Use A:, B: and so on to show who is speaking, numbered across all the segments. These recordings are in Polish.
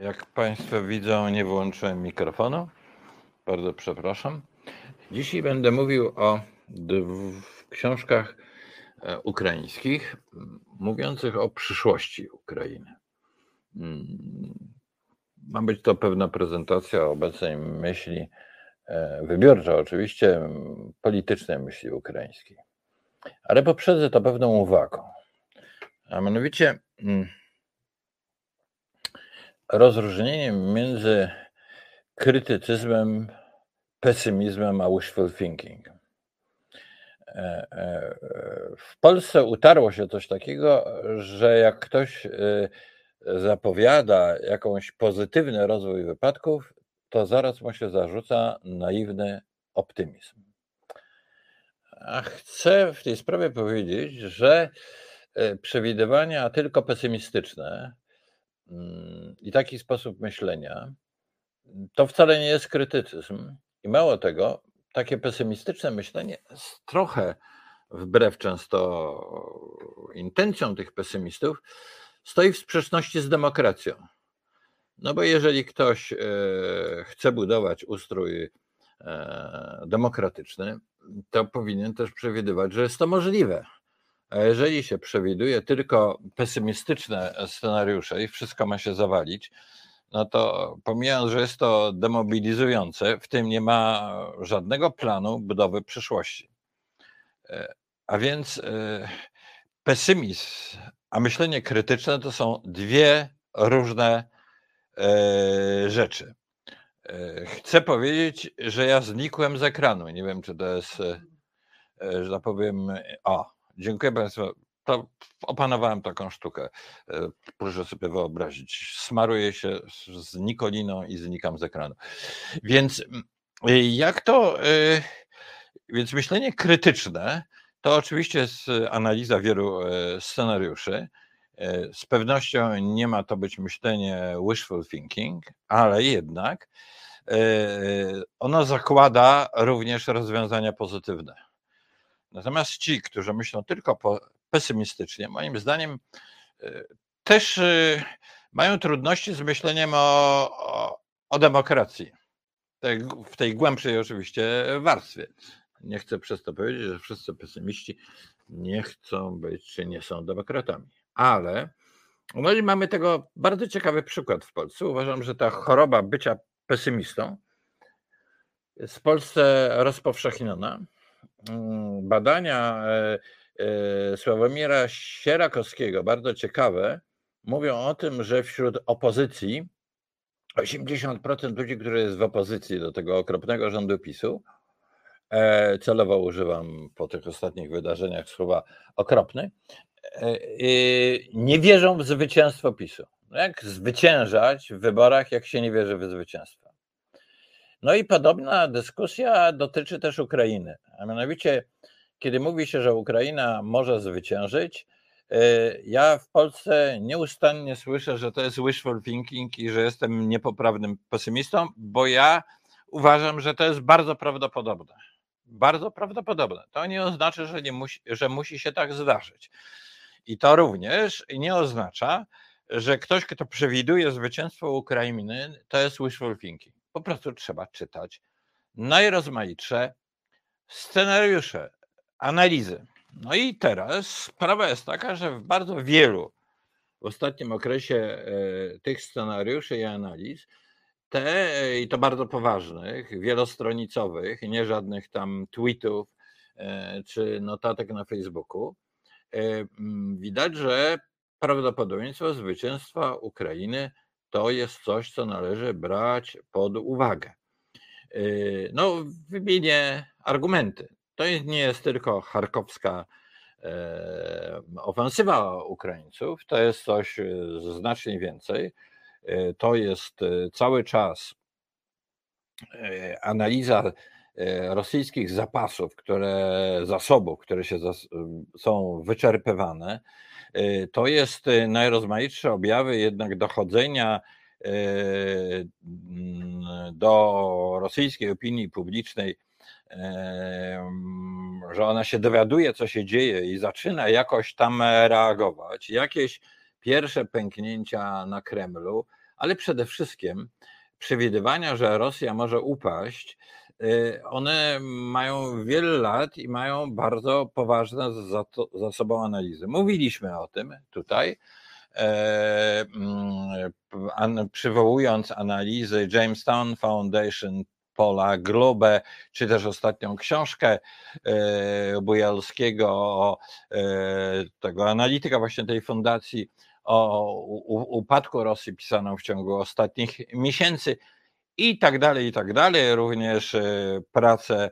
A: Jak Państwo widzą, nie wyłączyłem mikrofonu. Bardzo przepraszam. Dzisiaj będę mówił o książkach e, ukraińskich, mówiących o przyszłości Ukrainy. Mm, Ma być to pewna prezentacja obecnej myśli, e, wybiorcza oczywiście, politycznej myśli ukraińskiej. Ale poprzedzę to pewną uwagą. A mianowicie rozróżnieniem między krytycyzmem, pesymizmem a wishful thinking. E, e, W Polsce utarło się coś takiego, że jak ktoś e, zapowiada jakąś pozytywny rozwój wypadków, to zaraz mu się zarzuca naiwny optymizm. A chcę w tej sprawie powiedzieć, że e, przewidywania tylko pesymistyczne i taki sposób myślenia to wcale nie jest krytycyzm. I mało tego, takie pesymistyczne myślenie jest trochę wbrew często intencjom tych pesymistów, stoi w sprzeczności z demokracją. No bo jeżeli ktoś e, chce budować ustrój e, demokratyczny, to powinien też przewidywać, że jest to możliwe. A jeżeli się przewiduje tylko pesymistyczne scenariusze i wszystko ma się zawalić, no to pomijając, że jest to demobilizujące, w tym nie ma żadnego planu budowy przyszłości. E, A więc e, pesymizm, a myślenie krytyczne to są dwie różne e, rzeczy. Chcę powiedzieć, że ja znikłem z ekranu. Nie wiem, czy to jest, że tak powiem. O, dziękuję Państwu. To opanowałem taką sztukę. E, Proszę sobie wyobrazić. Smaruję się z Nikoliną i znikam z ekranu. Więc mm, jak to. e, Więc myślenie krytyczne to oczywiście jest analiza wielu e, scenariuszy. E, Z pewnością nie ma to być myślenie wishful thinking, ale jednak e, ono zakłada również rozwiązania pozytywne. Natomiast ci, którzy myślą tylko pesymistycznie, moim zdaniem e, też e, mają trudności z myśleniem o, o, o demokracji. W tej głębszej oczywiście warstwie. Nie chcę przez to powiedzieć, że wszyscy pesymiści nie chcą być czy nie są demokratami. Ale no i mamy tego bardzo ciekawy przykład w Polsce. Uważam, że ta choroba bycia pesymistą jest w Polsce rozpowszechniona. Mm, Badania e, e, Sławomira Sierakowskiego, bardzo ciekawe, mówią o tym, że wśród opozycji 80% ludzi, którzy jest w opozycji do tego okropnego rządu PiSu, e, celowo używam po tych ostatnich wydarzeniach słowa okropny, nie wierzą w zwycięstwo PiSu. No jak zwyciężać w wyborach, jak się nie wierzy w zwycięstwo? No i podobna dyskusja dotyczy też Ukrainy. A mianowicie, kiedy mówi się, że Ukraina może zwyciężyć, e, ja w Polsce nieustannie słyszę, że to jest wishful thinking i że jestem niepoprawnym pesymistą, bo ja uważam, że to jest bardzo prawdopodobne. Bardzo prawdopodobne. To nie oznacza, że, nie musi, że musi się tak zdarzyć. I to również nie oznacza, że ktoś, kto przewiduje zwycięstwo Ukrainy, to jest wishful thinking. Po prostu trzeba czytać najrozmaitsze scenariusze, analizy. No i teraz sprawa jest taka, że w bardzo wielu w ostatnim okresie e, tych scenariuszy i analiz, te i to bardzo poważnych, wielostronicowych, nie żadnych tam tweetów e, czy notatek na Facebooku, e, widać, że prawdopodobieństwo zwycięstwa Ukrainy to jest coś, co należy brać pod uwagę. Yy, No, wymienię argumenty. To nie jest tylko charkowska ofensywa Ukraińców, to jest coś e, znacznie więcej. E, To jest cały czas analiza rosyjskich zapasów, które, zasobów, które się są wyczerpywane. E, To jest e, najrozmaitsze objawy jednak dochodzenia e, mm, do rosyjskiej opinii publicznej, że ona się dowiaduje, co się dzieje i zaczyna jakoś tam reagować. Jakieś pierwsze pęknięcia na Kremlu, ale przede wszystkim przewidywania, że Rosja może upaść, one mają wiele lat i mają bardzo poważne za, to, za sobą analizy. Mówiliśmy o tym tutaj, e, mm, przywołując analizy Jamestown Foundation Pola Grube, czy też ostatnią książkę e, Bujalskiego, e, tego analityka właśnie tej fundacji, o upadku Rosji pisaną w ciągu ostatnich miesięcy i tak dalej, i tak dalej. Również e, pracę,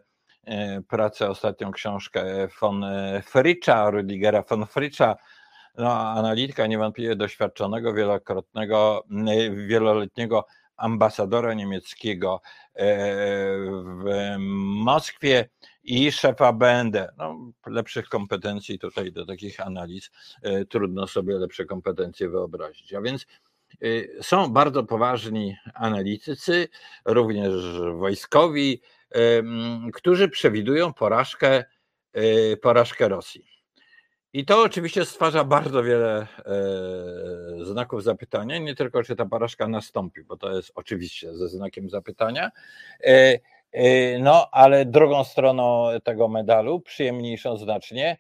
A: pracę ostatnią książkę von Fritscha, Rudigera von Fritscha, no, analityka niewątpliwie doświadczonego, wielokrotnego, wieloletniego ambasadora niemieckiego e, w Moskwie i szefa BND. No, lepszych kompetencji tutaj do takich analiz e, trudno sobie lepsze kompetencje wyobrazić. A więc e, są bardzo poważni analitycy, również wojskowi, którzy przewidują porażkę, porażkę Rosji. I to oczywiście stwarza bardzo wiele e, znaków zapytania, nie tylko czy ta porażka nastąpi, bo to jest oczywiście ze znakiem zapytania, e, e, no ale drugą stroną tego medalu, przyjemniejszą znacznie,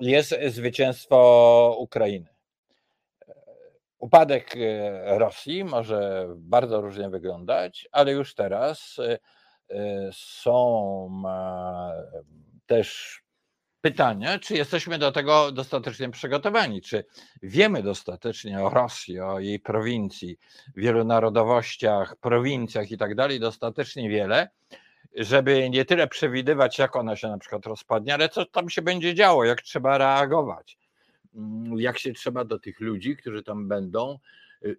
A: jest zwycięstwo Ukrainy. Upadek Rosji może bardzo różnie wyglądać, ale już teraz są też pytania, czy jesteśmy do tego dostatecznie przygotowani, czy wiemy dostatecznie o Rosji, o jej prowincji, wielonarodowościach, prowincjach i tak dalej, dostatecznie wiele, żeby nie tyle przewidywać, jak ona się na przykład rozpadnie, ale co tam się będzie działo, jak trzeba reagować, jak się trzeba do tych ludzi, którzy tam będą, y,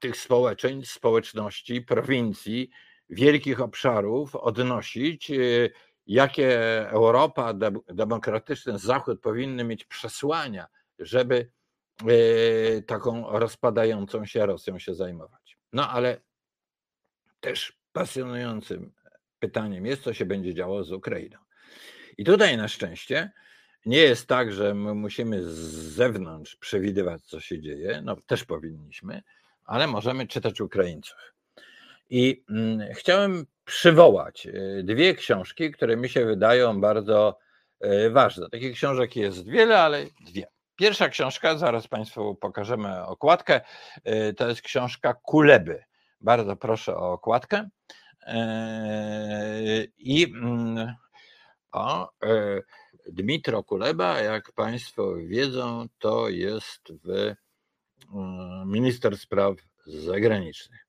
A: tych społeczeństw, społeczności, prowincji, wielkich obszarów odnosić, y, jakie Europa, demokratyczny Zachód powinny mieć przesłania, żeby e, taką rozpadającą się Rosją się zajmować. No ale też pasjonującym pytaniem jest, co się będzie działo z Ukrainą. I tutaj na szczęście nie jest tak, że my musimy z zewnątrz przewidywać, co się dzieje, no też powinniśmy, ale możemy czytać Ukraińców. I mm, chciałem przywołać y, dwie książki, które mi się wydają bardzo y, ważne. Takich książek jest wiele, ale dwie. Pierwsza książka, zaraz Państwu pokażemy okładkę, y, to jest książka Kuleby. Bardzo proszę o okładkę. I mm, o, Dmitro Kuleba, jak Państwo wiedzą, to jest w minister spraw zagranicznych.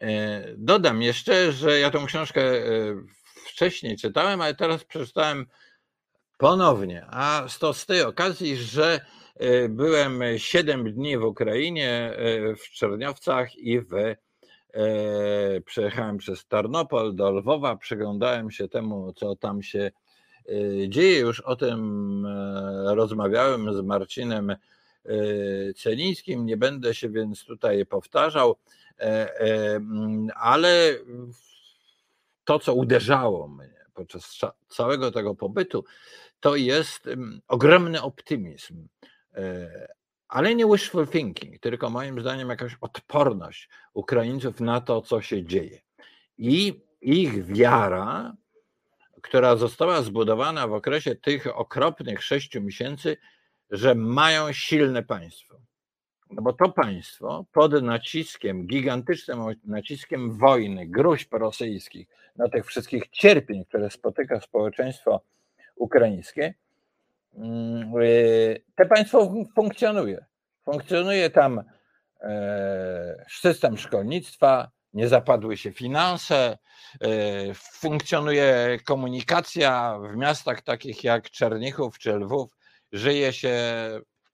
A: E, dodam jeszcze, że ja tą książkę e, wcześniej czytałem, ale teraz przeczytałem ponownie. A to z tej okazji, że e, byłem 7 dni w Ukrainie, w Czerniowcach i w, przejechałem przez Tarnopol do Lwowa, przyglądałem się temu, co tam się dzieje. Już o tym rozmawiałem z Marcinem Celińskim, nie będę się więc tutaj powtarzał. E, e, mm, ale to, co uderzało mnie podczas całego tego pobytu, to jest mm, ogromny optymizm, e, ale nie wishful thinking, tylko moim zdaniem jakaś odporność Ukraińców na to, co się dzieje. I ich wiara, która została zbudowana w okresie tych okropnych sześciu miesięcy, że mają silne państwo. No bo to państwo pod naciskiem, gigantycznym naciskiem wojny, gruźb rosyjskich, na tych wszystkich cierpień, które spotyka społeczeństwo ukraińskie, mm, te państwo funkcjonuje. Funkcjonuje tam e, system szkolnictwa, nie zapadły się finanse, e, funkcjonuje komunikacja w miastach takich jak Czernichów czy Lwów, żyje się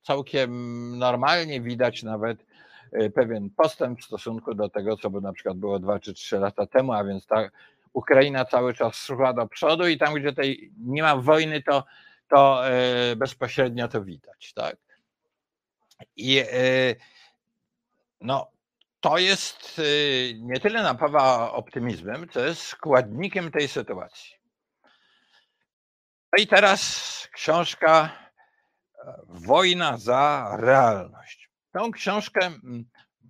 A: całkiem normalnie widać nawet e, pewien postęp w stosunku do tego, co by na przykład było dwa czy trzy lata temu, a więc ta Ukraina cały czas szła do przodu i tam, gdzie tej nie ma wojny, to, to e, bezpośrednio to widać. Tak? I no, to jest nie tyle napawa optymizmem, co jest składnikiem tej sytuacji. No i teraz książka Wojna za realność. Tą książkę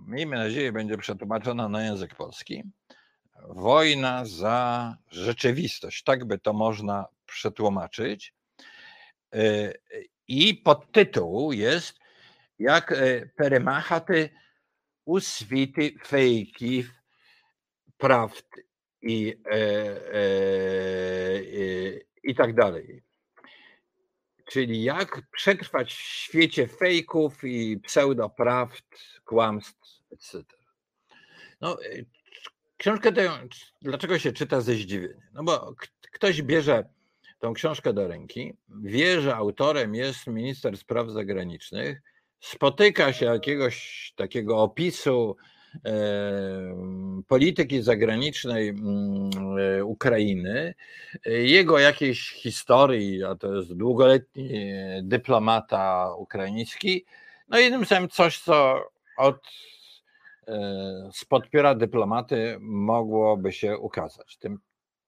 A: miejmy nadzieję, będzie przetłumaczona na język polski. Wojna za rzeczywistość, tak by to można przetłumaczyć. E, I podtytuł jest jak e, usfity fejków, prawd i, e, e, e, i tak dalej. Czyli jak przetrwać w świecie fejków i pseudoprawd, kłamstw, etc. No, e, książkę tę, dlaczego się czyta ze zdziwieniem? No bo ktoś bierze tą książkę do ręki, wie, że autorem jest minister spraw zagranicznych, spotyka się jakiegoś takiego opisu polityki zagranicznej mm, e, Ukrainy, jego jakiejś historii, a to jest długoletni dyplomata ukraiński, no jednym słowem coś, co od e, spod pióra dyplomaty mogłoby się ukazać. Tym,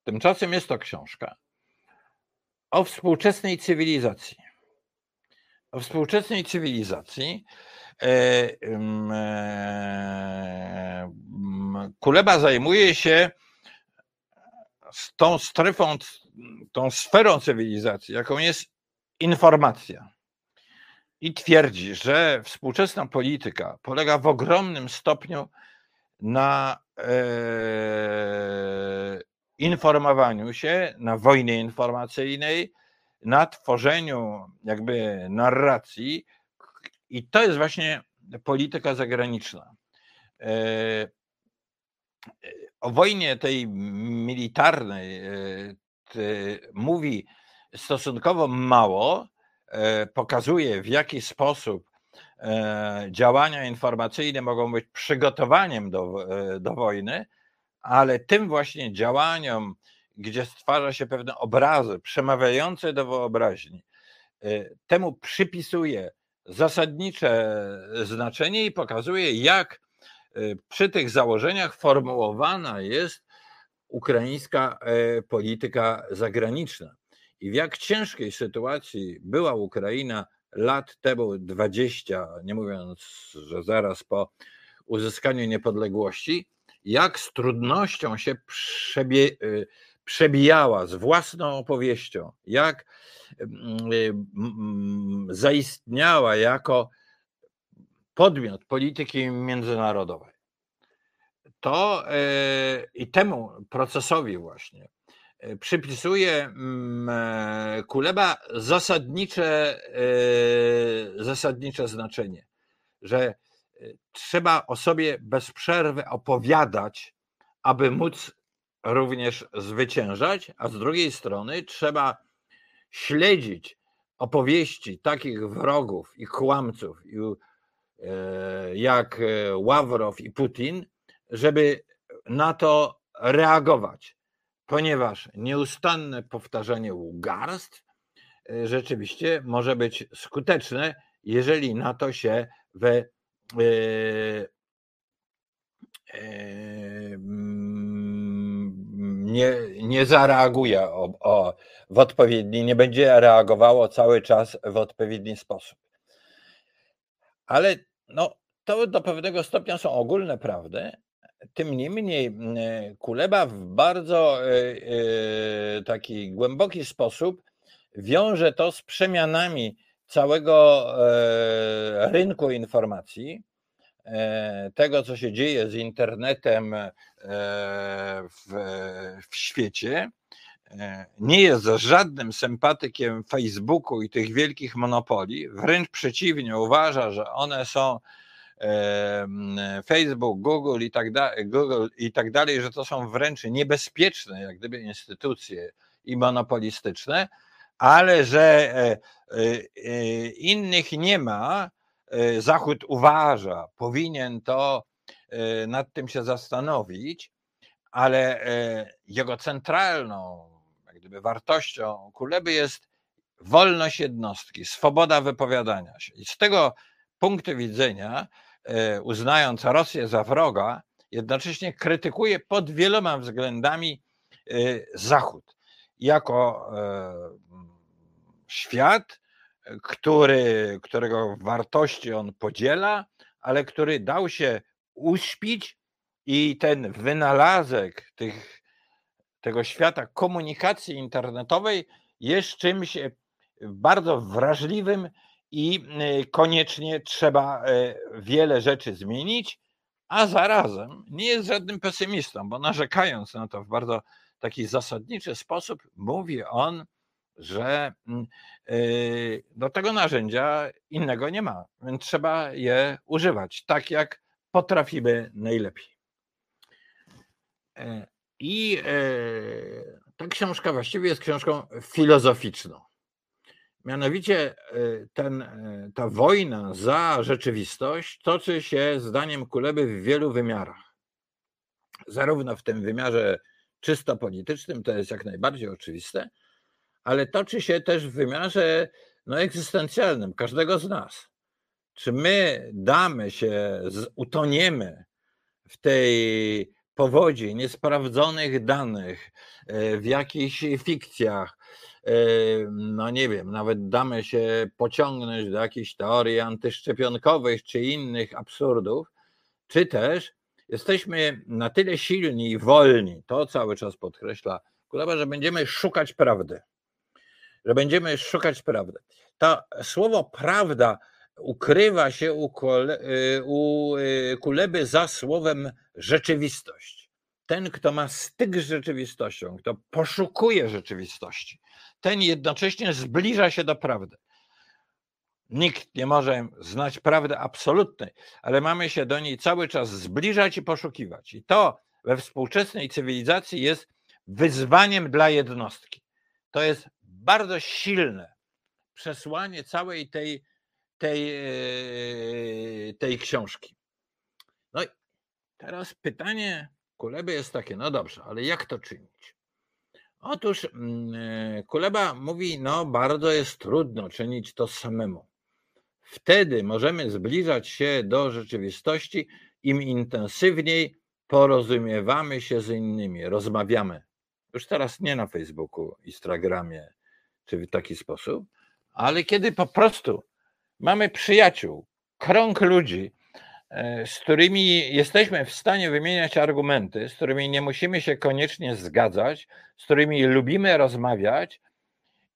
A: tymczasem jest to książka o współczesnej cywilizacji. Współczesnej cywilizacji, E, e, Kuleba zajmuje się z tą strefą, tą sferą cywilizacji, jaką jest informacja. I twierdzi, że współczesna polityka polega w ogromnym stopniu na e, informowaniu się, na wojnie informacyjnej, na tworzeniu jakby narracji, i to jest właśnie polityka zagraniczna. E, e, o wojnie tej militarnej e, mówi stosunkowo mało, pokazuje w jaki sposób działania informacyjne mogą być przygotowaniem do, do wojny, ale tym właśnie działaniom, gdzie stwarza się pewne obrazy przemawiające do wyobraźni, temu przypisuje zasadnicze znaczenie i pokazuje, jak y, przy tych założeniach formułowana jest ukraińska e, polityka zagraniczna. I w jak ciężkiej sytuacji była Ukraina lat temu 20, nie mówiąc, że zaraz po uzyskaniu niepodległości, jak z trudnością się przebie, y, przebijała z własną opowieścią, jak zaistniała jako podmiot polityki międzynarodowej. To e, i temu procesowi właśnie e, przypisuje e, Kuleba zasadnicze, zasadnicze znaczenie, że trzeba o sobie bez przerwy opowiadać, aby móc również zwyciężać, a z drugiej strony trzeba śledzić opowieści takich wrogów i kłamców e, jak e, Ławrow i Putin, żeby na to reagować, ponieważ nieustanne powtarzanie łgarstw e, rzeczywiście może być skuteczne, jeżeli na to się we, nie, nie zareaguje o, o, w odpowiedni, nie będzie reagowało cały czas w odpowiedni sposób. Ale no, to do pewnego stopnia są ogólne prawdy. Tym niemniej Kuleba w bardzo e, e, taki głęboki sposób wiąże to z przemianami całego e, rynku informacji, tego, co się dzieje z internetem e, w, w świecie, e, nie jest żadnym sympatykiem Facebooku i tych wielkich monopoli, wręcz przeciwnie, uważa, że one są Facebook, Google i tak, dalej, Google i tak dalej, że to są wręcz niebezpieczne, jak gdyby instytucje i monopolistyczne, ale że innych nie ma, E, Zachód uważa, powinien to e, nad tym się zastanowić, ale e, jego centralną jak gdyby wartością Kuleby jest wolność jednostki, swoboda wypowiadania się. I z tego punktu widzenia, uznając Rosję za wroga, jednocześnie krytykuje pod wieloma względami Zachód jako świat, który, którego wartości on podziela, ale który dał się uśpić i ten wynalazek tych, tego świata komunikacji internetowej jest czymś e, bardzo wrażliwym i e, koniecznie trzeba e, wiele rzeczy zmienić, a zarazem nie jest żadnym pesymistą, bo narzekając na to w bardzo taki zasadniczy sposób, mówi on, że mm, do tego narzędzia innego nie ma, więc trzeba je używać tak, jak potrafimy najlepiej. I ta książka właściwie jest książką filozoficzną. Mianowicie e, ten, e, ta wojna za rzeczywistość toczy się, zdaniem Kuleby, w wielu wymiarach. Zarówno w tym wymiarze czysto politycznym, to jest jak najbardziej oczywiste, ale toczy się też w wymiarze no, egzystencjalnym każdego z nas. Czy my damy się, utoniemy w tej powodzi niesprawdzonych danych, e, w jakichś fikcjach, e, no nie wiem, nawet damy się pociągnąć do jakichś teorii antyszczepionkowych czy innych absurdów, czy też jesteśmy na tyle silni i wolni, to cały czas podkreśla że będziemy szukać prawdy. Że będziemy szukać prawdy. To słowo prawda ukrywa się u, y, u y, Kuleby za słowem rzeczywistość. Ten, kto ma styk z rzeczywistością, kto poszukuje rzeczywistości, ten jednocześnie zbliża się do prawdy. Nikt nie może znać prawdy absolutnej, ale mamy się do niej cały czas zbliżać i poszukiwać. I to we współczesnej cywilizacji jest wyzwaniem dla jednostki. To jest bardzo silne przesłanie całej tej tej, e, tej książki. No i teraz pytanie Kuleby jest takie, no dobrze, ale jak to czynić? Otóż mm, e, Kuleba mówi, no bardzo jest trudno czynić to samemu. Wtedy możemy zbliżać się do rzeczywistości, im intensywniej porozumiewamy się z innymi, rozmawiamy. Już teraz nie na Facebooku, Instagramie czy w taki sposób, ale kiedy po prostu mamy przyjaciół, krąg ludzi, e, z którymi jesteśmy w stanie wymieniać argumenty, z którymi nie musimy się koniecznie zgadzać, z którymi lubimy rozmawiać,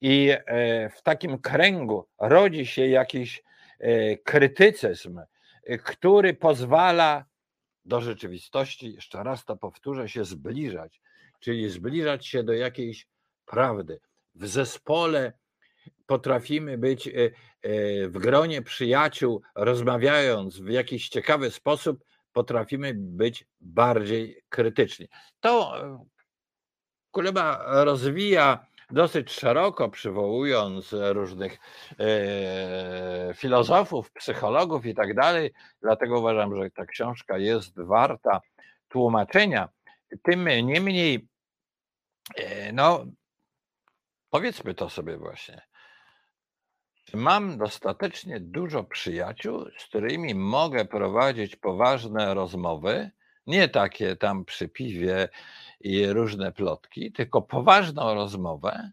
A: i e, w takim kręgu rodzi się jakiś e, krytycyzm, który pozwala do rzeczywistości, jeszcze raz to powtórzę, się zbliżać, czyli zbliżać się do jakiejś prawdy. W zespole potrafimy być e, e, w gronie przyjaciół, rozmawiając w jakiś ciekawy sposób, potrafimy być bardziej krytyczni. To e, Kuleba rozwija dosyć szeroko, przywołując różnych filozofów, psychologów i tak dalej. Dlatego uważam, że ta książka jest warta tłumaczenia. Tym niemniej, no, powiedzmy to sobie właśnie. Mam dostatecznie dużo przyjaciół, z którymi mogę prowadzić poważne rozmowy, nie takie tam przy piwie i różne plotki, tylko poważną rozmowę?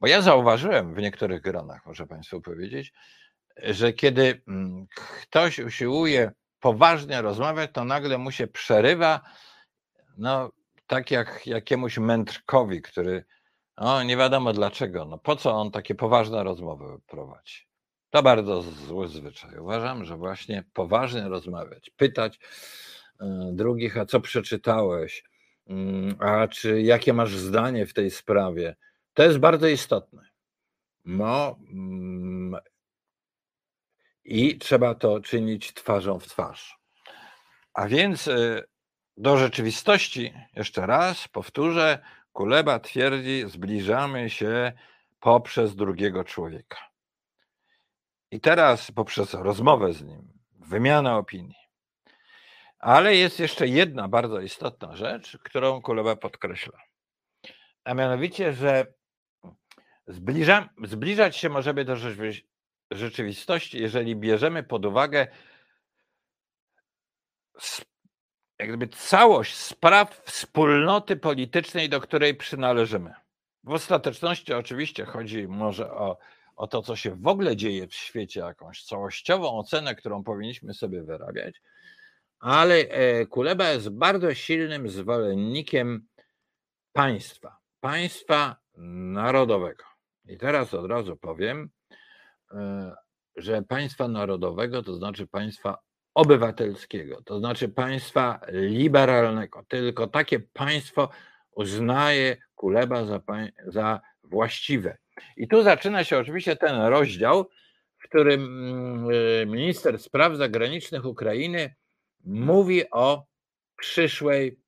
A: Bo ja zauważyłem w niektórych gronach, muszę Państwu powiedzieć, że kiedy mm, ktoś usiłuje poważnie rozmawiać, to nagle mu się przerywa, no tak jak jakiemuś mędrkowi, który o, nie wiadomo dlaczego. No po co on takie poważne rozmowy prowadzi? To bardzo zły zwyczaj. Uważam, że właśnie poważnie rozmawiać, pytać e, drugich, a co przeczytałeś, mm, a czy jakie masz zdanie w tej sprawie, to jest bardzo istotne. No, mm, i trzeba to czynić twarzą w twarz. A więc e, do rzeczywistości, jeszcze raz powtórzę, Kuleba twierdzi, zbliżamy się poprzez drugiego człowieka. I teraz poprzez rozmowę z nim, wymianę opinii. Ale jest jeszcze jedna bardzo istotna rzecz, którą Kuleba podkreśla. A mianowicie, że zbliża, zbliżać się możemy do rzeczywistości, jeżeli bierzemy pod uwagę jak gdyby całość spraw wspólnoty politycznej, do której przynależymy. W ostateczności oczywiście chodzi może o, o to, co się w ogóle dzieje w świecie, jakąś całościową ocenę, którą powinniśmy sobie wyrabiać, ale e, Kuleba jest bardzo silnym zwolennikiem państwa, państwa narodowego. I teraz od razu powiem, e, że państwa narodowego to znaczy państwa obywatelskiego, to znaczy państwa liberalnego. Tylko takie państwo uznaje Kuleba za, za właściwe. I tu zaczyna się oczywiście ten rozdział, w którym mm, minister spraw zagranicznych Ukrainy mówi o przyszłej,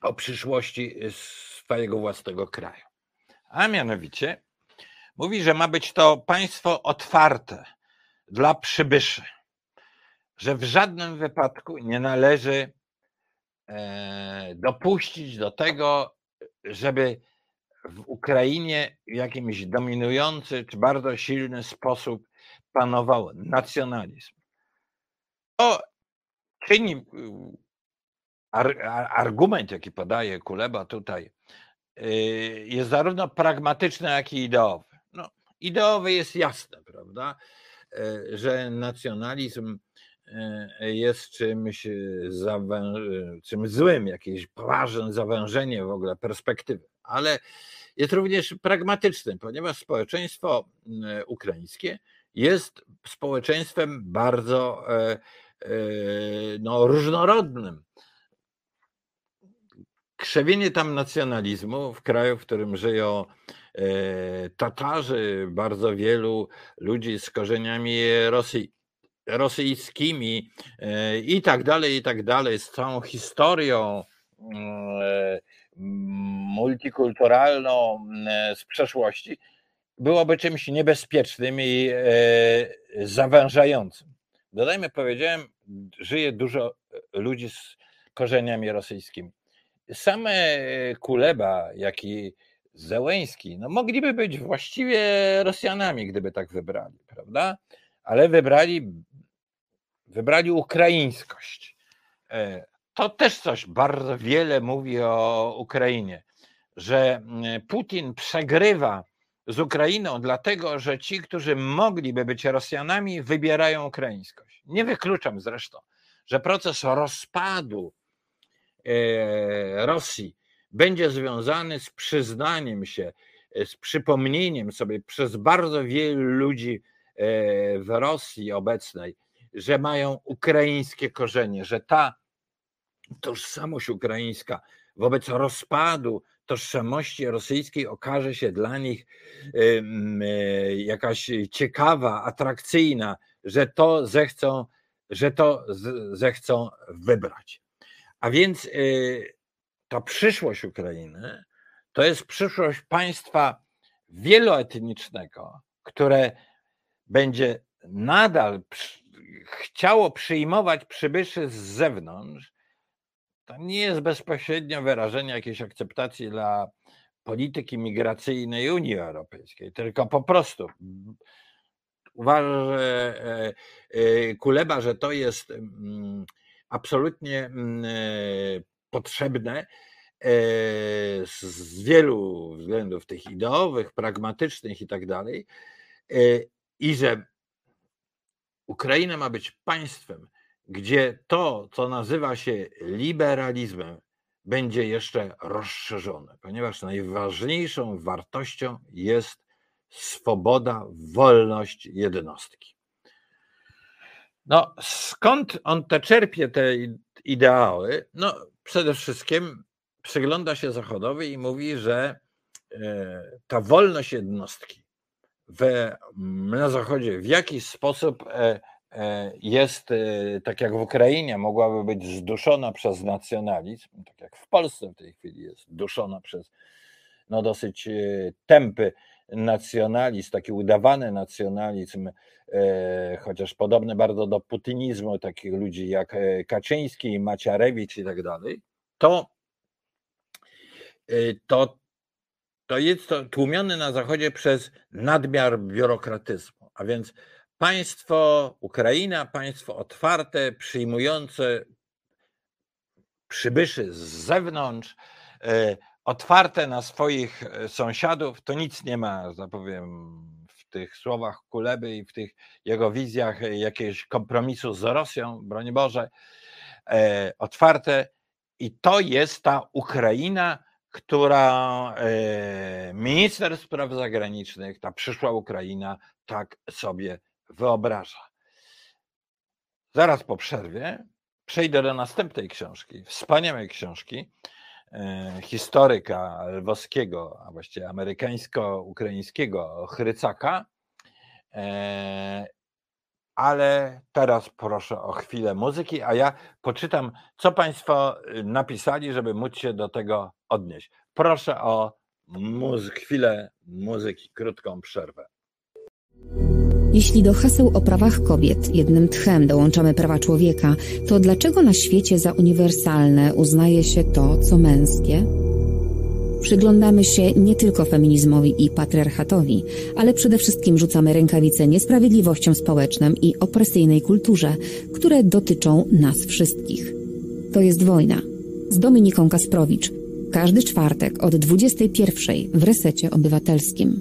A: o przyszłości swojego własnego kraju. A mianowicie mówi, że ma być to państwo otwarte dla przybyszy, że w żadnym wypadku nie należy e, dopuścić do tego, żeby w Ukrainie w jakimś dominujący czy bardzo silny sposób panował nacjonalizm. To czyni argument, jaki podaje Kuleba tutaj, y, jest zarówno pragmatyczny, jak i ideowy. No, ideowy jest jasne, prawda, że nacjonalizm jest czymś, czymś złym, jakieś poważne zawężenie w ogóle perspektywy, ale jest również pragmatyczny, ponieważ społeczeństwo ukraińskie jest społeczeństwem bardzo e, e, no, różnorodnym. Krzewienie tam nacjonalizmu w kraju, w którym żyją e, Tatarzy, bardzo wielu ludzi z korzeniami Rosji, rosyjskimi i tak dalej, i tak dalej, z całą historią multikulturalną z przeszłości, byłoby czymś niebezpiecznym i e, zawężającym. Dodajmy, powiedziałem, żyje dużo ludzi z korzeniami rosyjskimi. Same Kuleba, jak i Zełęński, no mogliby być właściwie Rosjanami, gdyby tak wybrali, prawda? Ale wybrali, wybrali ukraińskość. E, to też coś bardzo wiele mówi o Ukrainie, że Putin przegrywa z Ukrainą, dlatego że ci, którzy mogliby być Rosjanami, wybierają ukraińskość. Nie wykluczam zresztą, że proces rozpadu e, Rosji będzie związany z przyznaniem się, e, z przypomnieniem sobie przez bardzo wielu ludzi w Rosji obecnej, że mają ukraińskie korzenie, że ta tożsamość ukraińska wobec rozpadu tożsamości rosyjskiej okaże się dla nich e, jakaś ciekawa, atrakcyjna, że to zechcą, że to zechcą wybrać. A więc e, ta przyszłość Ukrainy to jest przyszłość państwa wieloetnicznego, które będzie nadal chciało przyjmować przybyszy z zewnątrz, to nie jest bezpośrednio wyrażenie jakiejś akceptacji dla polityki migracyjnej Unii Europejskiej, tylko po prostu uważa, że e, e, Kuleba, że to jest mm, absolutnie mm, e, potrzebne z wielu względów tych ideowych, pragmatycznych i tak dalej, i że Ukraina ma być państwem, gdzie to, co nazywa się liberalizmem, będzie jeszcze rozszerzone, ponieważ najważniejszą wartością jest swoboda, wolność jednostki. No, skąd on te czerpie, te ideały? No, przede wszystkim przygląda się Zachodowi i mówi, że e, ta wolność jednostki we, na Zachodzie w jakiś sposób e, E, jest, e, tak jak w Ukrainie, mogłaby być zduszona przez nacjonalizm, tak jak w Polsce w tej chwili jest duszona przez no dosyć tępy nacjonalizm, taki udawany nacjonalizm, chociaż podobny bardzo do putinizmu, takich ludzi jak Kaczyński, Maciarewicz i tak dalej, to, to, to jest to tłumione na Zachodzie przez nadmiar biurokratyzmu, a więc Państwo Ukraina, państwo otwarte, przyjmujące przybyszy z zewnątrz, e, otwarte na swoich e, sąsiadów, to nic nie ma, że tak w tych słowach Kuleby i w tych jego wizjach jakiegoś kompromisu z Rosją, broń Boże, e, otwarte. I to jest ta Ukraina, która e, minister spraw zagranicznych, ta przyszła Ukraina, tak sobie wyobraża. Zaraz po przerwie przejdę do następnej książki, wspaniałej książki e, historyka lwowskiego, a właściwie amerykańsko-ukraińskiego Chrycaka. E, ale teraz proszę o chwilę muzyki, a ja poczytam, co Państwo napisali, żeby móc się do tego odnieść. Proszę o muzy- chwilę muzyki, krótką przerwę.
B: Jeśli do haseł o prawach kobiet jednym tchem dołączamy prawa człowieka, to dlaczego na świecie za uniwersalne uznaje się to, co męskie? Przyglądamy się nie tylko feminizmowi i patriarchatowi, ale przede wszystkim rzucamy rękawice niesprawiedliwościom społecznym i opresyjnej kulturze, które dotyczą nas wszystkich. To jest wojna. Z Dominiką Kasprowicz. Każdy czwartek od 21 w Resecie Obywatelskim.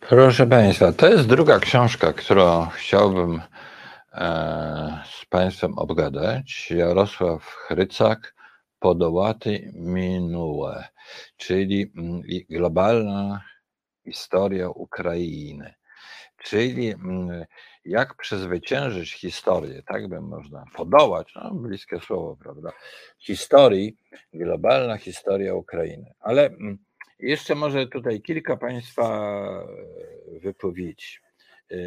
A: Proszę Państwa, to jest druga książka, którą chciałbym e, z Państwem obgadać. Jarosław Chrycak, Podołaty Minue, czyli mm, globalna historia Ukrainy. Czyli mm, jak przezwyciężyć historię, tak by można podołać, no bliskie słowo, prawda, historii, globalna historia Ukrainy. Ale mm, jeszcze może tutaj kilka Państwa e, wypowiedzi, e,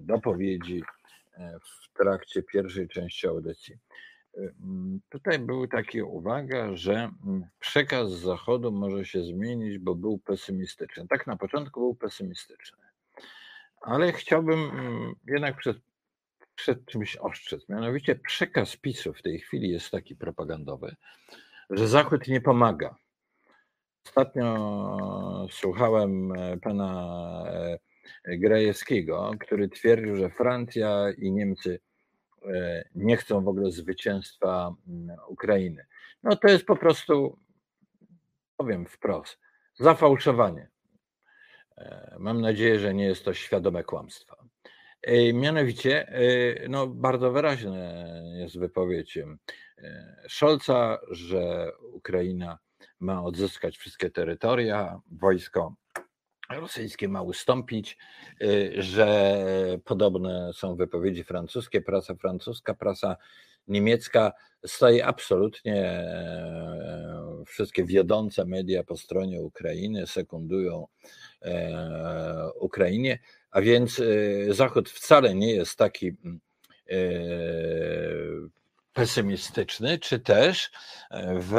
A: dopowiedzi e, w trakcie pierwszej części audycji. Tutaj były takie uwaga, że przekaz z Zachodu może się zmienić, bo był pesymistyczny. Tak na początku był pesymistyczny, ale chciałbym jednak przed, przed czymś ostrzec. Mianowicie przekaz PiSu w tej chwili jest taki propagandowy, że Zachód nie pomaga Ostatnio słuchałem e, pana e, Grajewskiego, który twierdził, że Francja i Niemcy e, nie chcą w ogóle zwycięstwa mm, Ukrainy. No to jest po prostu, powiem wprost, zafałszowanie. Mam nadzieję, że nie jest to świadome kłamstwo. Mianowicie, no bardzo wyraźna jest wypowiedź Scholza, że Ukraina ma odzyskać wszystkie terytoria, wojsko rosyjskie ma ustąpić, że podobne są wypowiedzi francuskie, prasa francuska, prasa niemiecka staje absolutnie, e, wszystkie wiodące media po stronie Ukrainy sekundują e, Ukrainie, a więc y, Zachód wcale nie jest taki mm, e, pesymistyczny, czy też e, w,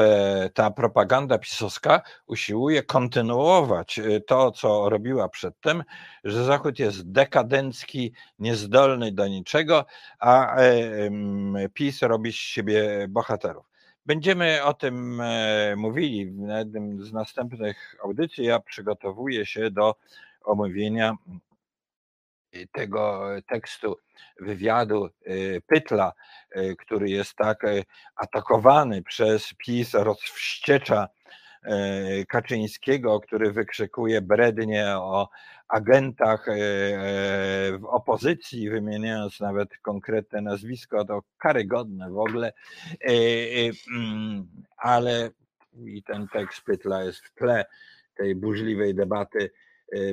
A: ta propaganda pisowska usiłuje kontynuować e, to, co robiła przedtem, że Zachód jest dekadencki, niezdolny do niczego, a e, PiS robi z siebie bohaterów. Będziemy o tym mówili w jednym z następnych audycji. Ja przygotowuję się do omówienia tego tekstu wywiadu Pytla, który jest tak atakowany przez PiS, rozwściecza Kaczyńskiego, który wykrzykuje brednie o agentach w opozycji, wymieniając nawet konkretne nazwisko, to karygodne w ogóle, mm, ale i ten tekst Pytla jest w tle tej burzliwej debaty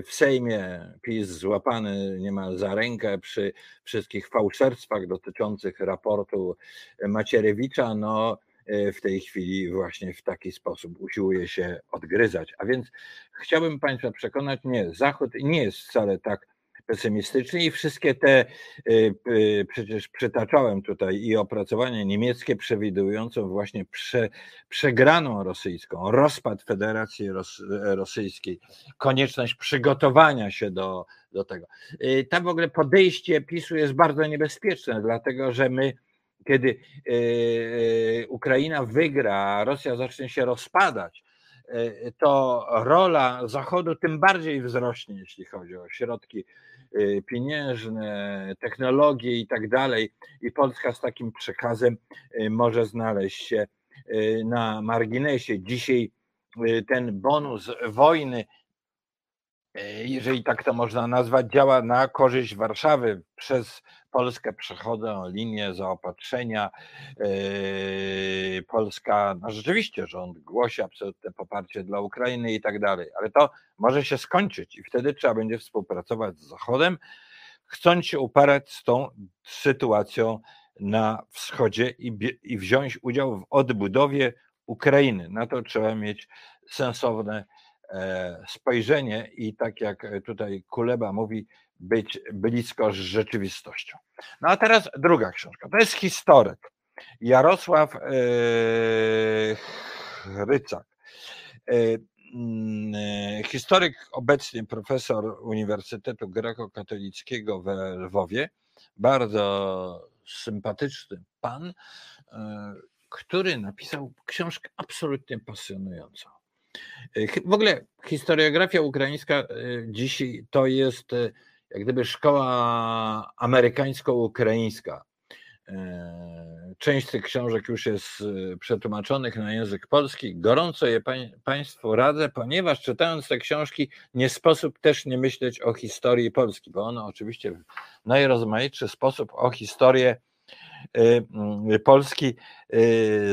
A: w Sejmie. PiS złapany niemal za rękę przy wszystkich fałszerstwach dotyczących raportu Macierewicza, no w tej chwili właśnie w taki sposób usiłuje się odgryzać. A więc chciałbym Państwa przekonać, nie, Zachód nie jest wcale tak pesymistyczny i wszystkie te, y, y, przecież przytaczałem tutaj i opracowanie niemieckie przewidujące właśnie prze, przegraną rosyjską, rozpad Federacji Ros, Rosyjskiej, konieczność przygotowania się do, do tego. Tam w ogóle podejście PiSu jest bardzo niebezpieczne, dlatego że my kiedy Ukraina wygra, a Rosja zacznie się rozpadać, to rola Zachodu tym bardziej wzrośnie, jeśli chodzi o środki pieniężne, technologie i tak dalej. I Polska z takim przekazem może znaleźć się na marginesie. Dzisiaj ten bonus wojny E, jeżeli tak to można nazwać, działa na korzyść Warszawy. Przez Polskę przechodzą linie zaopatrzenia. E, Polska, no rzeczywiście rząd głosi absolutne poparcie dla Ukrainy i tak dalej, ale to może się skończyć i wtedy trzeba będzie współpracować z Zachodem, chcąc się uparać z tą sytuacją na wschodzie i, i wziąć udział w odbudowie Ukrainy. Na to trzeba mieć sensowne E, spojrzenie i tak jak tutaj Kuleba mówi, być blisko z rzeczywistością. No a teraz druga książka. To jest historyk. Jarosław e, Rycak. E, mm, historyk, obecnie profesor Uniwersytetu Grekokatolickiego w Lwowie, bardzo sympatyczny pan, który napisał książkę absolutnie pasjonującą. E, w ogóle historiografia ukraińska e, dzisiaj to jest e, jak gdyby szkoła amerykańsko-ukraińska. Część tych książek już jest przetłumaczonych na język polski. Gorąco je Państwu radzę, ponieważ czytając te książki nie sposób też nie myśleć o historii Polski, bo one oczywiście w najrozmaitszy sposób o historię Polski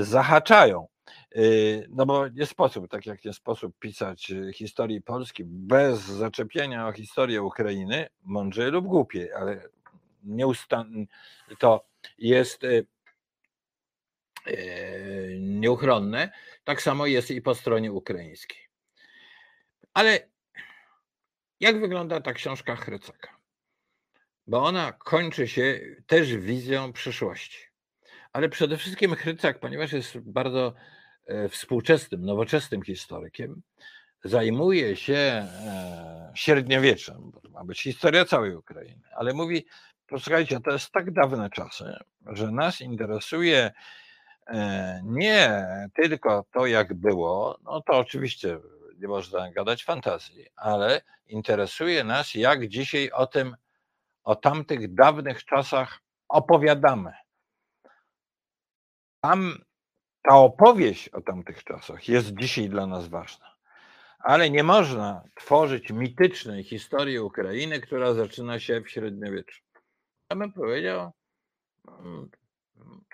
A: zahaczają. Y, no bo nie sposób, tak jak nie sposób pisać y, historii Polski bez zaczepienia o historię Ukrainy, mądrze lub głupie, ale nieustannie to jest y, nieuchronne. Tak samo jest i po stronie ukraińskiej. Ale jak wygląda ta książka Chrycaka? Bo ona kończy się też wizją przyszłości. Ale przede wszystkim Chrycak, ponieważ jest bardzo współczesnym, nowoczesnym historykiem, zajmuje się e, średniowieczem, bo to ma być historia całej Ukrainy, ale mówi, posłuchajcie, to jest tak dawne czasy, że nas interesuje e, nie tylko to, jak było, no to oczywiście nie można gadać fantazji, ale interesuje nas, jak dzisiaj o tym, o tamtych dawnych czasach opowiadamy. Tam ta opowieść o tamtych czasach jest dzisiaj dla nas ważna. Ale nie można tworzyć mitycznej historii Ukrainy, która zaczyna się w średniowieczu. Ja bym powiedział, mm,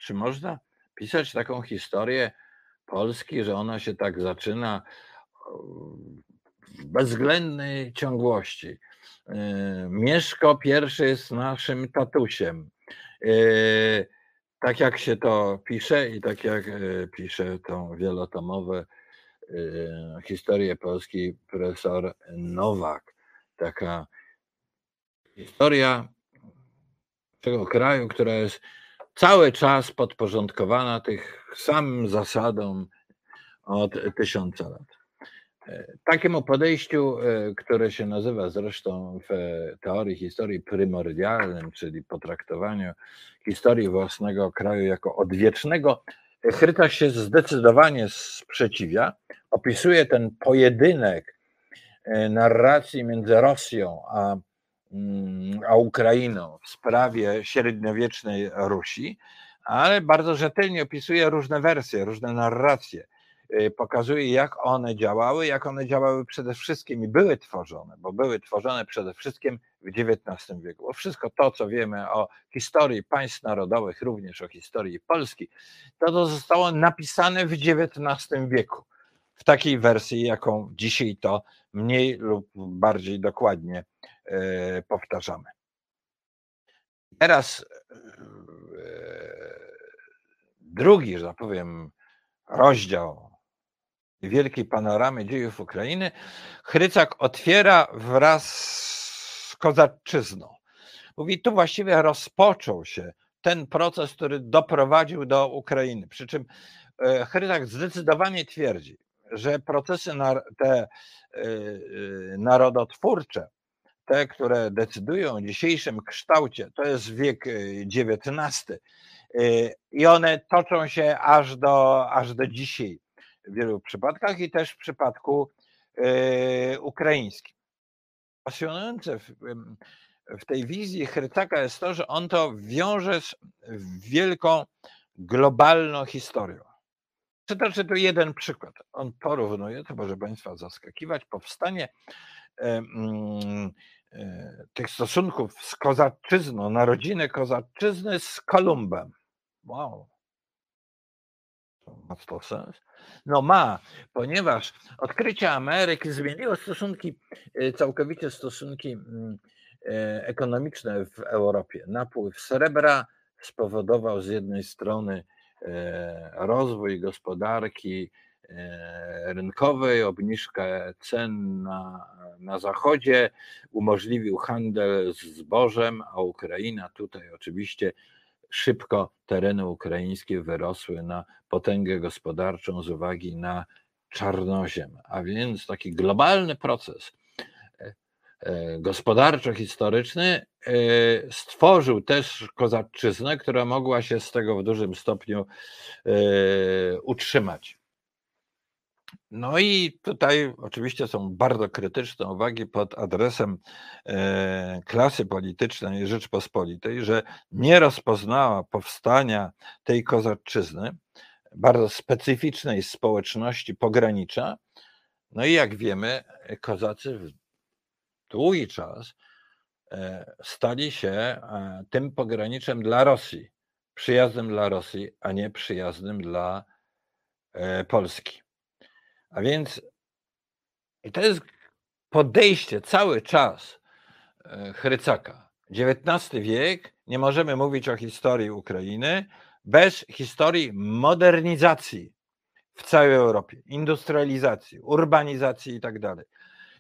A: czy można pisać taką historię Polski, że ona się tak zaczyna w bezwzględnej ciągłości. Yy, Mieszko pierwszy jest naszym tatusiem. Yy, tak jak się to pisze i tak jak e, pisze tą wielotomowe e, historię Polski profesor Nowak. Taka historia tego kraju, która jest cały czas podporządkowana tych samym zasadom od tysiąca lat. Takiemu podejściu, e, które się nazywa zresztą w teorii historii prymordialnym, czyli potraktowaniu historii własnego kraju jako odwiecznego, Chryta się zdecydowanie sprzeciwia. Opisuje ten pojedynek e, narracji między Rosją a, mm, a Ukrainą w sprawie średniowiecznej Rusi, ale bardzo rzetelnie opisuje różne wersje, różne narracje pokazuje, jak one działały, jak one działały przede wszystkim i były tworzone, bo były tworzone przede wszystkim w XIX wieku. Bo wszystko to, co wiemy o historii państw narodowych, również o historii Polski, to, to zostało napisane w XIX wieku. W takiej wersji, jaką dzisiaj to mniej lub bardziej dokładnie y, powtarzamy. Teraz y, drugi, że tak powiem, rozdział wielkiej panoramy dziejów Ukrainy, Chrycak otwiera wraz z kozaczyzną. Mówi, tu właściwie rozpoczął się ten proces, który doprowadził do Ukrainy. Przy czym e, Chrycak zdecydowanie twierdzi, że procesy te e, e, narodotwórcze, te, które decydują o dzisiejszym kształcie, to jest wiek XIX i one toczą się aż do, aż do dzisiaj w wielu przypadkach i też w przypadku e, ukraińskim. Pasjonujące w, w tej wizji Hercaka jest to, że on to wiąże z wielką globalną historią. Przytoczę tu jeden przykład. On porównuje, to może Państwa zaskakiwać, powstanie mm, e, tych stosunków z kozaczyzną, narodziny kozaczyzny z Kolumbem. Wow. Ma to sens? No ma, ponieważ odkrycie Ameryki zmieniło stosunki, e, całkowicie stosunki mm, e, ekonomiczne w Europie. Napływ srebra spowodował z jednej strony E, rozwój gospodarki e, rynkowej, obniżkę cen na, na zachodzie, umożliwił handel z zbożem, a Ukraina tutaj oczywiście szybko tereny ukraińskie wyrosły na potęgę gospodarczą z uwagi na czarnoziem, a więc taki globalny proces E, gospodarczo-historyczny e, stworzył też kozaczyznę, która mogła się z tego w dużym stopniu e, utrzymać. No i tutaj oczywiście są bardzo krytyczne uwagi pod adresem klasy politycznej Rzeczpospolitej, że nie rozpoznała powstania tej kozaczyzny, bardzo specyficznej społeczności pogranicza. No i jak wiemy, kozacy w długi czas e, stali się e, tym pograniczem dla Rosji, przyjaznym dla Rosji, a nie przyjaznym dla e, Polski. A więc i to jest podejście cały czas Chrycaka. XIX wiek, nie możemy mówić o historii Ukrainy bez historii modernizacji w całej Europie, industrializacji, urbanizacji i tak dalej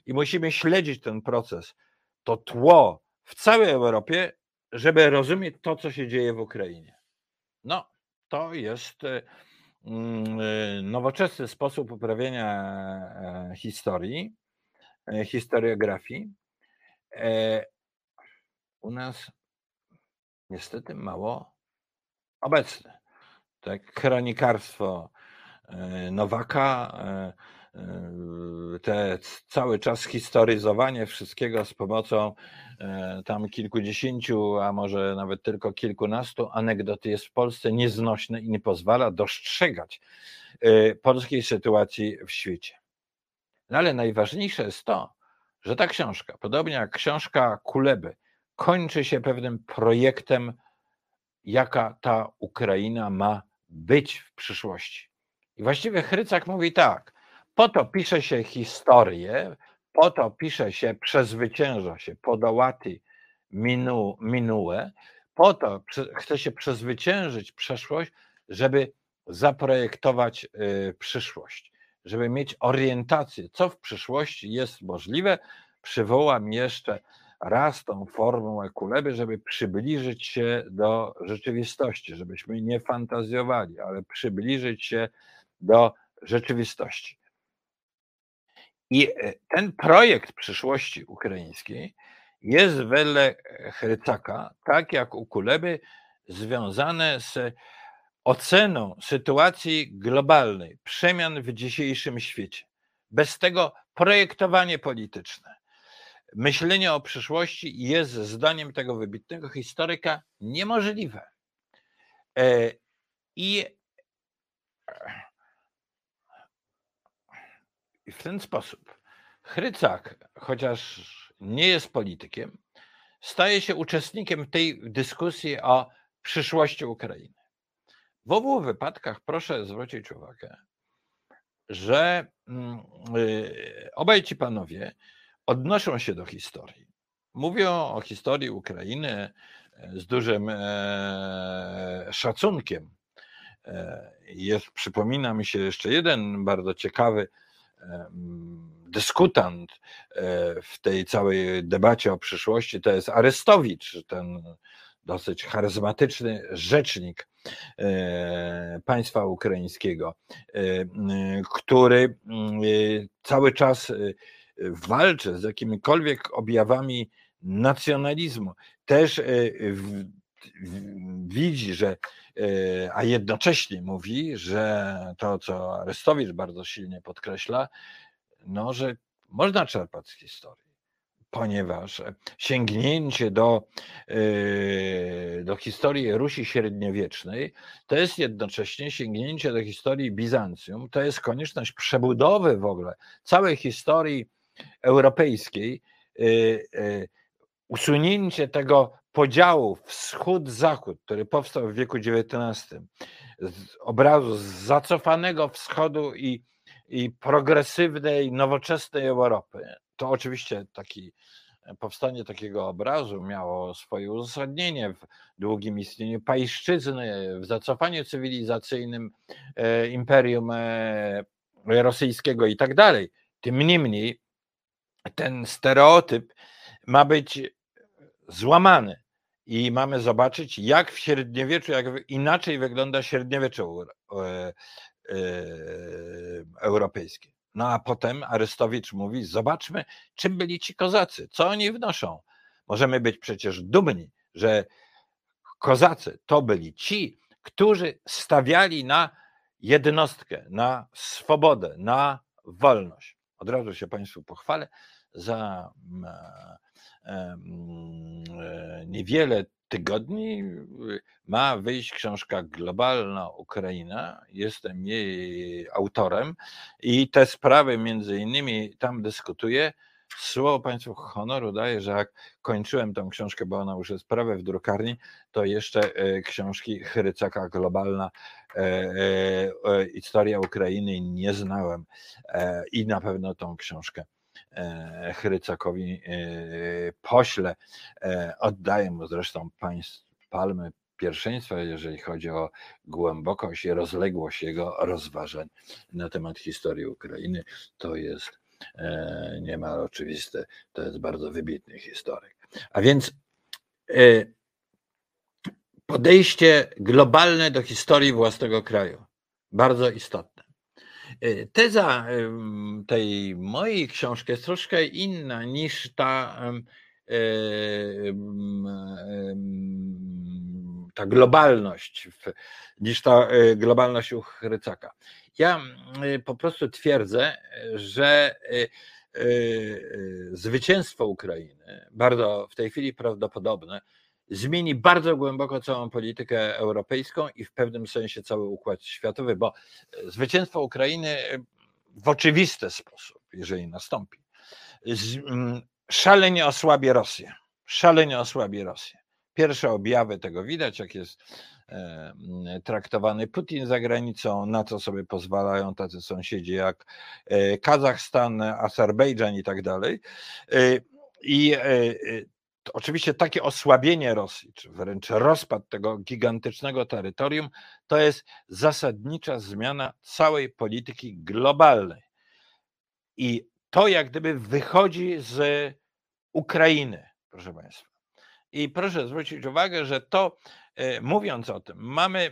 A: i musimy śledzić ten proces, to tło w całej Europie, żeby rozumieć to, co się dzieje w Ukrainie. No, to jest e, e, nowoczesny sposób uprawiania e, historii, historiografii. U nas niestety mało obecne. Tak, kronikarstwo Nowaka, te cały czas historyzowanie wszystkiego z pomocą e, tam kilkudziesięciu, a może nawet tylko kilkunastu anegdot jest w Polsce nieznośne i nie pozwala dostrzegać e, polskiej sytuacji w świecie. No ale najważniejsze jest to, że ta książka, podobnie jak książka Kuleby, kończy się pewnym projektem, jaka ta Ukraina ma być w przyszłości. I właściwie Chrycak mówi tak, po to pisze się historię, po to pisze się, przezwycięża się, podałaty minu, minułe, po to chce się przezwyciężyć przeszłość, żeby zaprojektować y, przyszłość, żeby mieć orientację, co w przyszłości jest możliwe. Przywołam jeszcze raz tą formułę kuleby, żeby przybliżyć się do rzeczywistości, żebyśmy nie fantazjowali, ale przybliżyć się do rzeczywistości. I e, ten projekt przyszłości ukraińskiej jest wedle Chrycaka, tak jak u Kuleby, związane z oceną sytuacji globalnej, przemian w dzisiejszym świecie. Bez tego projektowanie polityczne, myślenie o przyszłości jest zdaniem tego wybitnego historyka niemożliwe. E, I I w ten sposób Chrycak, chociaż nie jest politykiem, staje się uczestnikiem tej dyskusji o przyszłości Ukrainy. W obu wypadkach proszę zwrócić uwagę, że mm, y, obaj ci panowie odnoszą się do historii. Mówią o historii Ukrainy e, z dużym e, szacunkiem. E, jest, przypomina mi się jeszcze jeden bardzo ciekawy dyskutant e, w tej całej debacie o przyszłości to jest Arestowicz, ten dosyć charyzmatyczny rzecznik e, państwa ukraińskiego, e, który cały czas walczy z jakimikolwiek objawami nacjonalizmu. Też widzi, że E, a jednocześnie mówi, że to, co Arestowicz bardzo silnie podkreśla, no, że można czerpać z historii. ponieważ sięgnięcie do, yy, do historii Rusi średniowiecznej to jest jednocześnie sięgnięcie do historii Bizancjum, to jest konieczność przebudowy w ogóle całej historii europejskiej, yy, usunięcie tego podziału wschód-zachód, który powstał w wieku XIX, z obrazu zacofanego wschodu i, i progresywnej, nowoczesnej Europy, to oczywiście taki, powstanie takiego obrazu miało swoje uzasadnienie w długim istnieniu pańszczyzny, w zacofaniu cywilizacyjnym e, imperium e, rosyjskiego i tak dalej. Tym niemniej ten stereotyp ma być złamany i mamy zobaczyć, jak w średniowieczu, jak inaczej wygląda średniowiecze e, europejskie. No a potem Arystowicz mówi: Zobaczmy, czym byli ci kozacy, co oni wnoszą. Możemy być przecież dumni, że kozacy to byli ci, którzy stawiali na jednostkę, na swobodę, na wolność. Od razu się Państwu pochwalę za mm, e, e, niewiele tygodni ma wyjść książka Globalna Ukraina. Jestem jej autorem i te sprawy między innymi tam dyskutuję. Słowo Państwu honoru daję, że jak kończyłem tą książkę, bo ona już jest prawie w drukarni, to jeszcze e, książki Chrycaka Globalna e, e, Historia Ukrainy nie znałem i na pewno tą książkę E, Chrycakowi e, pośle. E, oddaję mu zresztą państw palmy pierwszeństwa, jeżeli chodzi o głębokość i rozległość jego rozważań na temat historii Ukrainy. To jest niemal oczywiste, to jest bardzo wybitny historyk. A więc podejście globalne do historii własnego kraju, bardzo istotne. E, teza tej mojej książki jest troszkę inna niż ta, e, ta globalność, niż ta e, globalność u Chrycaka. Ja po prostu twierdzę, że zwycięstwo Ukrainy, bardzo w tej chwili prawdopodobne, zmieni bardzo głęboko całą politykę europejską i w pewnym sensie cały układ światowy, bo e, zwycięstwo Ukrainy e, w oczywisty sposób, jeżeli nastąpi, mm, szalenie osłabie Rosję. Szalenie osłabie Rosję. Pierwsze objawy tego widać, jak jest e, mm, traktowany Putin za granicą, na co sobie pozwalają tacy sąsiedzi jak Kazachstan, Azerbejdżan i tak dalej. I to oczywiście takie osłabienie Rosji, czy wręcz rozpad tego gigantycznego terytorium, to jest zasadnicza zmiana całej polityki globalnej. I to jak gdyby wychodzi z Ukrainy, proszę Państwa. I proszę zwrócić uwagę, że to, e, mówiąc o tym, mamy e,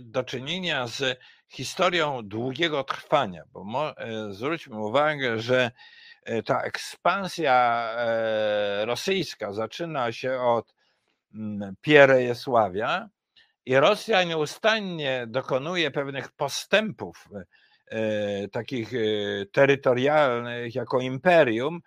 A: do czynienia z historią długiego trwania, bo e, zwróćmy uwagę, że ta ekspansja e, rosyjska zaczyna się od mm, Pierejesławia i Rosja nieustannie dokonuje pewnych postępów e, takich terytorialnych jako imperium,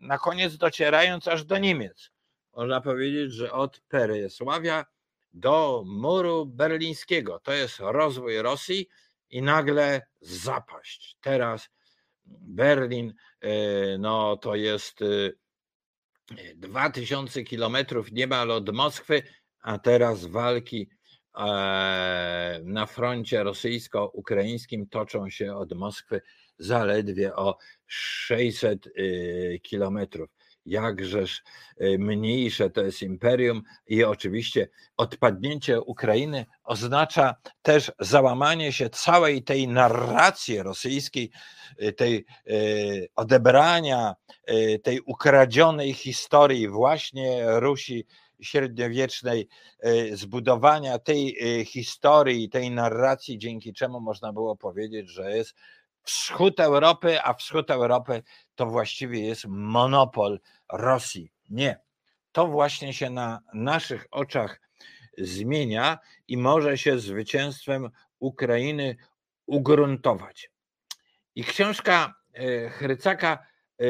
A: na koniec docierając aż do Niemiec. Można powiedzieć, że od Perejesławia do muru berlińskiego. To jest rozwój Rosji i nagle zapaść. Teraz Berlin, e, no to jest 2000 e, kilometrów niemal od Moskwy, a teraz walki e, na froncie rosyjsko-ukraińskim toczą się od Moskwy zaledwie o 600 kilometrów jakżeż y, mniejsze to jest imperium i oczywiście odpadnięcie Ukrainy oznacza też załamanie się całej tej narracji rosyjskiej, y, tej y, odebrania tej ukradzionej historii właśnie Rusi średniowiecznej, zbudowania tej historii, tej narracji, dzięki czemu można było powiedzieć, że jest wschód Europy, a wschód Europy to właściwie jest monopol Rosji. Nie. To właśnie się na naszych oczach zmienia i może się zwycięstwem Ukrainy ugruntować. I książka e, Chrycaka e,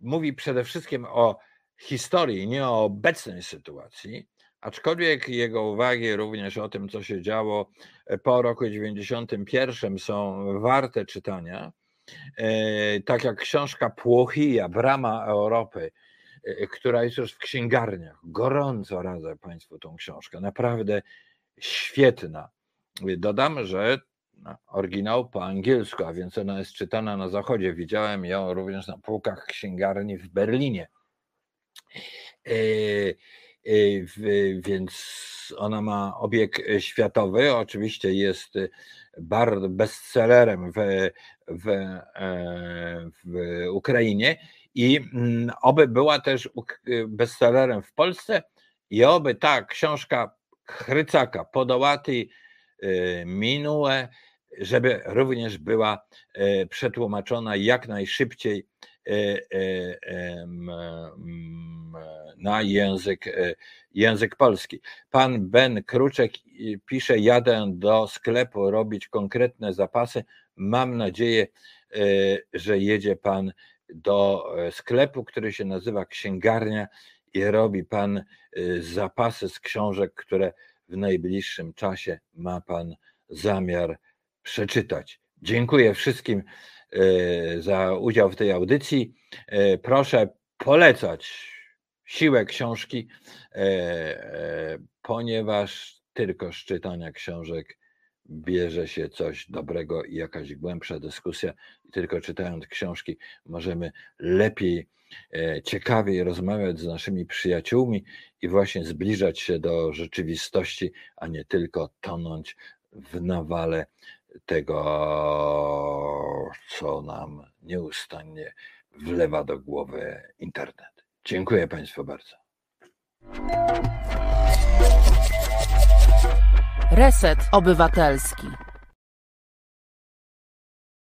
A: mówi przede wszystkim o historii, nie o obecnej sytuacji, aczkolwiek jego uwagi również o tym, co się działo po roku 91 są warte czytania. E, tak jak książka Płochija, Brama Europy, e, która jest już w księgarniach. Gorąco radzę Państwu tą książkę. Naprawdę świetna. Dodam, że oryginał po angielsku, a więc ona jest czytana na zachodzie. Widziałem ją również na półkach księgarni w Berlinie. E, więc ona ma obieg światowy. Oczywiście jest bardzo bestsellerem w, w, w Ukrainie i mm, oby była też bestsellerem w Polsce i oby ta książka Chrycaka Podołaty Minue, żeby również była e, przetłumaczona jak najszybciej e, e, na język, język polski. Pan Ben Kruczek pisze: Jadę do sklepu robić konkretne zapasy. Mam nadzieję, że jedzie pan do sklepu, który się nazywa Księgarnia i robi pan zapasy z książek, które w najbliższym czasie ma pan zamiar przeczytać. Dziękuję wszystkim e, za udział w tej audycji. E, proszę polecać siłę książki, e, ponieważ tylko z czytania książek bierze się coś dobrego i jakaś głębsza dyskusja. I tylko czytając książki możemy lepiej, ciekawiej rozmawiać z naszymi przyjaciółmi i właśnie zbliżać się do rzeczywistości, a nie tylko tonąć w nawale tego, co nam nieustannie wlewa do głowy internet. Dziękuję Państwu bardzo.
C: Reset Obywatelski.